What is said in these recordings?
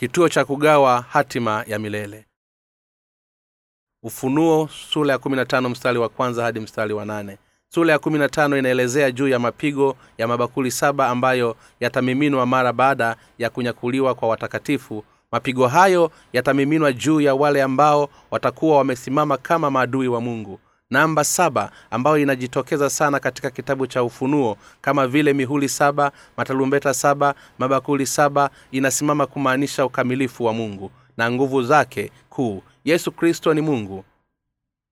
kituo cha kugawa hatima ya milele. Ufunuo sula ya kumi mstari wa kwanza hadi mstari wa nane. Sula ya kumi na tano inaelezea juu ya mapigo ya mabakuli saba ambayo yatamiminwa mara baada ya kunyakuliwa kwa watakatifu. Mapigo hayo yatamiminwa juu ya wale ambao watakuwa wamesimama kama maadui wa mungu namba saba ambayo inajitokeza sana katika kitabu cha ufunuo kama vile mihuli saba matalumbeta saba mabakuli saba inasimama kumaanisha ukamilifu wa mungu na nguvu zake kuu. Yesu kristo ni mungu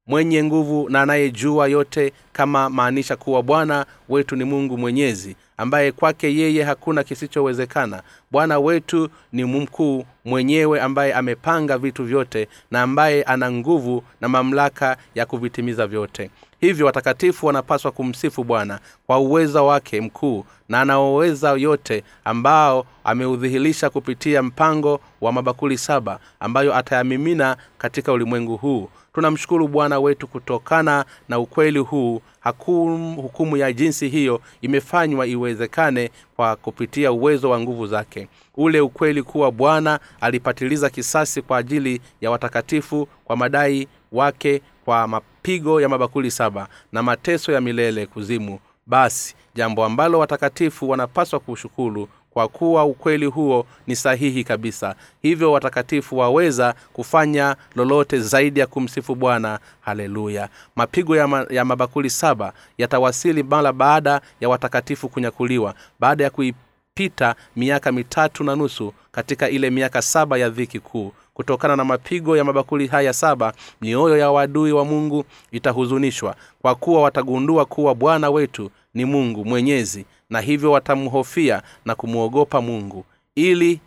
mwenye nguvu na anayejua yote kama maanisha kuwa bwana wetu ni mungu mwenyezi ambaye kwake yeye hakuna kisichowezekana. Bwana wetu ni mkuu mwenyewe ambaye amepanga vitu vyote na ambaye ana nguvu na mamlaka ya kuvitimiza vyote. Hivyo watakatifu wanapaswa kumsifu bwana kwa uweza wake mkuu na anaoweza yote ambao ameudhihirisha kupitia mpango wa mabakuli saba ambayo atayamimina katika ulimwengu huu tunamshukuru bwana wetu kutokana na ukweli huu hukumu ya jinsi hiyo imefanywa iwezekane kwa kupitia uwezo wa nguvu zake. Ule ukweli kuwa bwana alipatiliza kisasi kwa ajili ya watakatifu kwa madai wake kwa mapigo ya mabakuli saba na mateso ya milele kuzimu. Basi jambo ambalo watakatifu wanapaswa kushukuru kwa kuwa ukweli huo ni sahihi kabisa. Hivyo watakatifu waweza kufanya lolote zaidi ya kumsifu bwana. Haleluya. Mapigo ya, ma, ya mabakuli saba yatawasili mara baada ya watakatifu kunyakuliwa baada ya kuipita miaka mitatu na nusu katika ile miaka saba ya dhiki kuu. Kutokana na mapigo ya mabakuli haya saba mioyo ya wadui wa mungu itahuzunishwa kwa kuwa watagundua kuwa bwana wetu ni mungu mwenyezi na hivyo watamhofia na kumwogopa mungu. Ili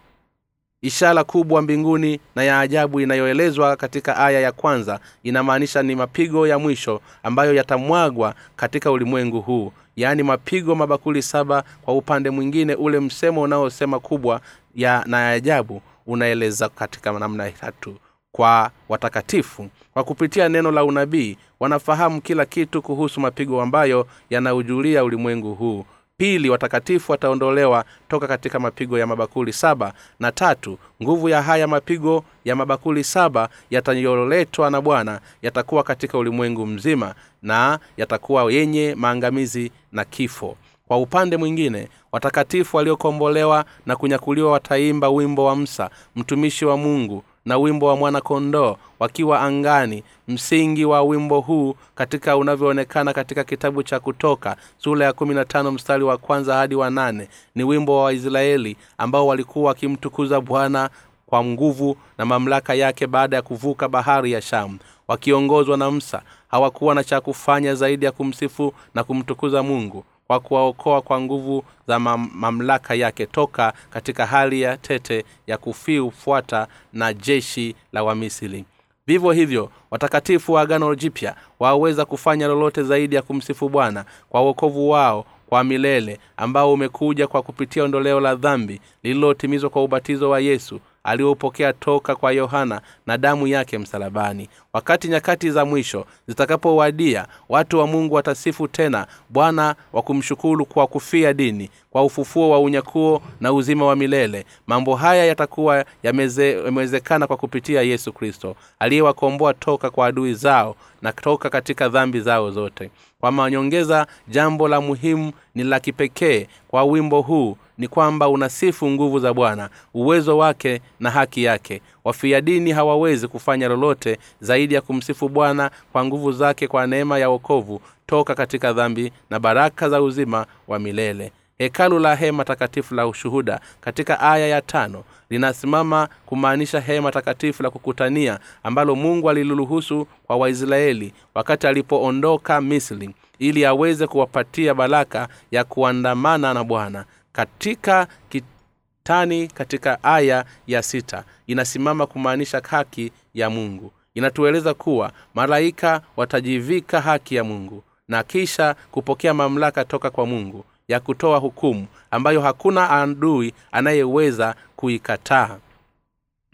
ishara kubwa mbinguni na ya ajabu inayoelezwa katika aya ya kwanza inamaanisha ni mapigo ya mwisho ambayo yatamwagwa katika ulimwengu huu. Yaani mapigo mabakuli saba kwa upande mwingine ule msemo unaosema kubwa ya na ya ajabu unaeleza katika namna tatu kwa watakatifu. Kwa kupitia neno la unabii wanafahamu kila kitu kuhusu mapigo ambayo yanaujulia ulimwengu huu. Pili watakatifu wataondolewa toka katika mapigo ya mabakuli saba. Na tatu nguvu ya haya mapigo ya mabakuli saba yatayoletwa na bwana yatakuwa katika ulimwengu mzima na yatakuwa yenye maangamizi na kifo. Kwa upande mwingine watakatifu waliokombolewa na kunyakuliwa wataimba wimbo wa msa mtumishi wa mungu na wimbo wa mwana-kondoo wakiwa angani msingi wa wimbo huu katika unavyoonekana katika kitabu cha kutoka sura ya kumi na tano mstari wa kwanza hadi wa nane ni wimbo wa waisraeli ambao walikuwa wakimtukuza bwana kwa nguvu na mamlaka yake baada ya kuvuka bahari ya shamu. Wakiongozwa na msa hawakuwa na cha kufanya zaidi ya kumsifu na kumtukuza mungu kwa kuwaokoa kwa nguvu za mam, mamlaka yake toka katika hali ya tete ya kufiufuata na jeshi la wamisili vivyo hivyo watakatifu wa agano jipya waweza kufanya lolote zaidi ya kumsifu bwana kwa uokovu wao kwa milele ambao umekuja kwa kupitia ondoleo la dhambi lililotimizwa kwa ubatizo wa yesu aliopokea toka kwa yohana na damu yake msalabani. Wakati nyakati za mwisho zitakapowadia watu wa mungu watasifu tena bwana wa kumshukuru kwa kufia dini kwa ufufuo wa unyakuo na uzima wa milele. Mambo haya yatakuwa yamewezekana kwa kupitia yesu kristo aliyewakomboa toka kwa adui zao na toka katika dhambi zao zote. Kwa manyongeza jambo la muhimu ni la kipekee kwa wimbo huu ni kwamba unasifu nguvu za bwana uwezo wake na haki yake. Wafia dini hawawezi kufanya lolote zaidi ya kumsifu bwana kwa nguvu zake kwa neema ya wokovu toka katika dhambi na baraka za uzima wa milele. Hekalu la hema takatifu la ushuhuda katika aya ya tano linasimama kumaanisha hema takatifu la kukutania ambalo mungu aliluruhusu kwa waisraeli wakati alipoondoka misri ili aweze kuwapatia baraka ya kuandamana na bwana katika kitani katika aya ya sita. Inasimama kumaanisha haki ya mungu. Inatueleza kuwa malaika watajivika haki ya mungu na kisha kupokea mamlaka toka kwa mungu ya kutoa hukumu ambayo hakuna adui anayeweza kuikataa.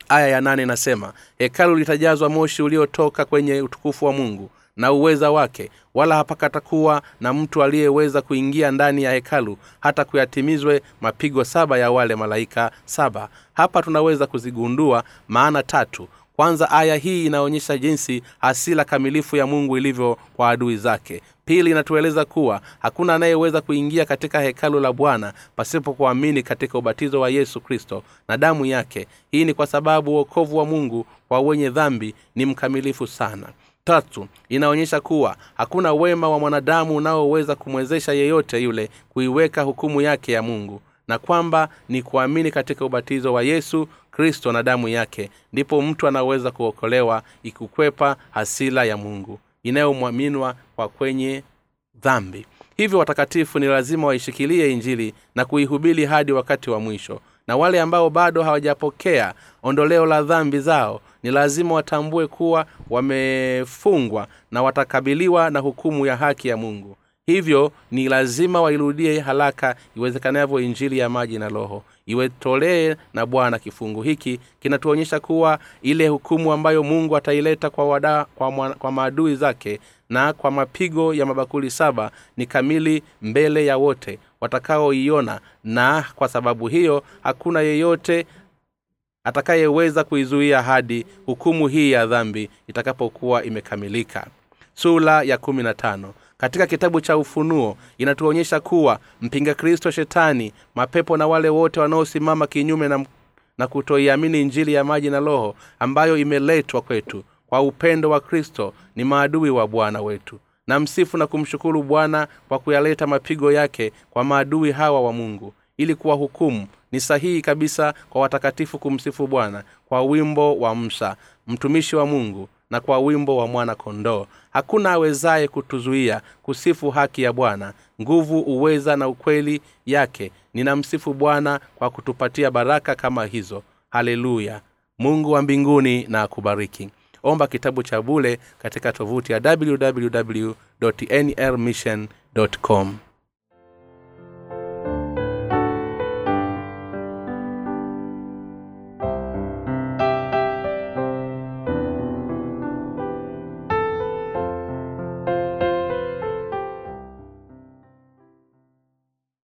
Aya ya nane inasema hekalu litajazwa moshi uliotoka kwenye utukufu wa mungu na uweza wake wala hapakatakuwa na mtu aliyeweza kuingia ndani ya hekalu hata kuyatimizwe mapigo saba ya wale malaika saba. Hapa tunaweza kuzigundua maana tatu. Kwanza aya hii inaonyesha jinsi hasila kamilifu ya mungu ilivyo kwa adui zake. Pili inatueleza kuwa hakuna anayeweza kuingia katika hekalu la bwana pasipo kuamini katika ubatizo wa yesu kristo na damu yake. Hii ni kwa sababu uokovu wa mungu kwa wenye dhambi ni mkamilifu sana tatu inaonyesha kuwa hakuna wema wa mwanadamu unaoweza kumwezesha yeyote yule kuiweka hukumu yake ya mungu na kwamba ni kuamini katika ubatizo wa yesu kristo na damu yake ndipo mtu anaweza kuokolewa ikukwepa hasila ya mungu inayomwaminwa kwa kwenye dhambi. Hivyo watakatifu ni lazima waishikilie injili na kuihubiri hadi wakati wa mwisho na wale ambao bado hawajapokea ondoleo la dhambi zao ni lazima watambue kuwa wamefungwa na watakabiliwa na hukumu ya haki ya mungu. Hivyo ni lazima wairudie haraka iwezekanavyo injili ya maji na roho. Iwetolee na bwana kifungu hiki kinatuonyesha kuwa ile hukumu ambayo mungu ataileta kwa, wada, kwa, kwa maadui zake na kwa mapigo ya mabakuli saba ni kamili mbele ya wote watakaoiona. Na kwa sababu hiyo hakuna yeyote atakayeweza kuizuia hadi hukumu hii ya dhambi itakapokuwa imekamilika. Sula ya kumi na tano. Katika kitabu cha ufunuo inatuonyesha kuwa mpinga kristo shetani mapepo na wale wote wanaosimama kinyume na, na kutoiamini injili ya maji na roho ambayo imeletwa kwetu kwa upendo wa kristo ni maadui wa bwana wetu. Na msifu na kumshukuru bwana kwa kuyaleta mapigo yake kwa maadui hawa wa mungu ili kuwa hukumu ni sahihi kabisa kwa watakatifu kumsifu bwana kwa wimbo wa msa mtumishi wa mungu na kwa wimbo wa mwana kondoo hakuna awezaye kutuzuia kusifu haki ya bwana. Nguvu uweza na ukweli yake. Ninamsifu bwana kwa kutupatia baraka kama hizo. Haleluya. Mungu wa mbinguni na akubariki. Omba kitabu cha bule katika tovuti ya www nrmission com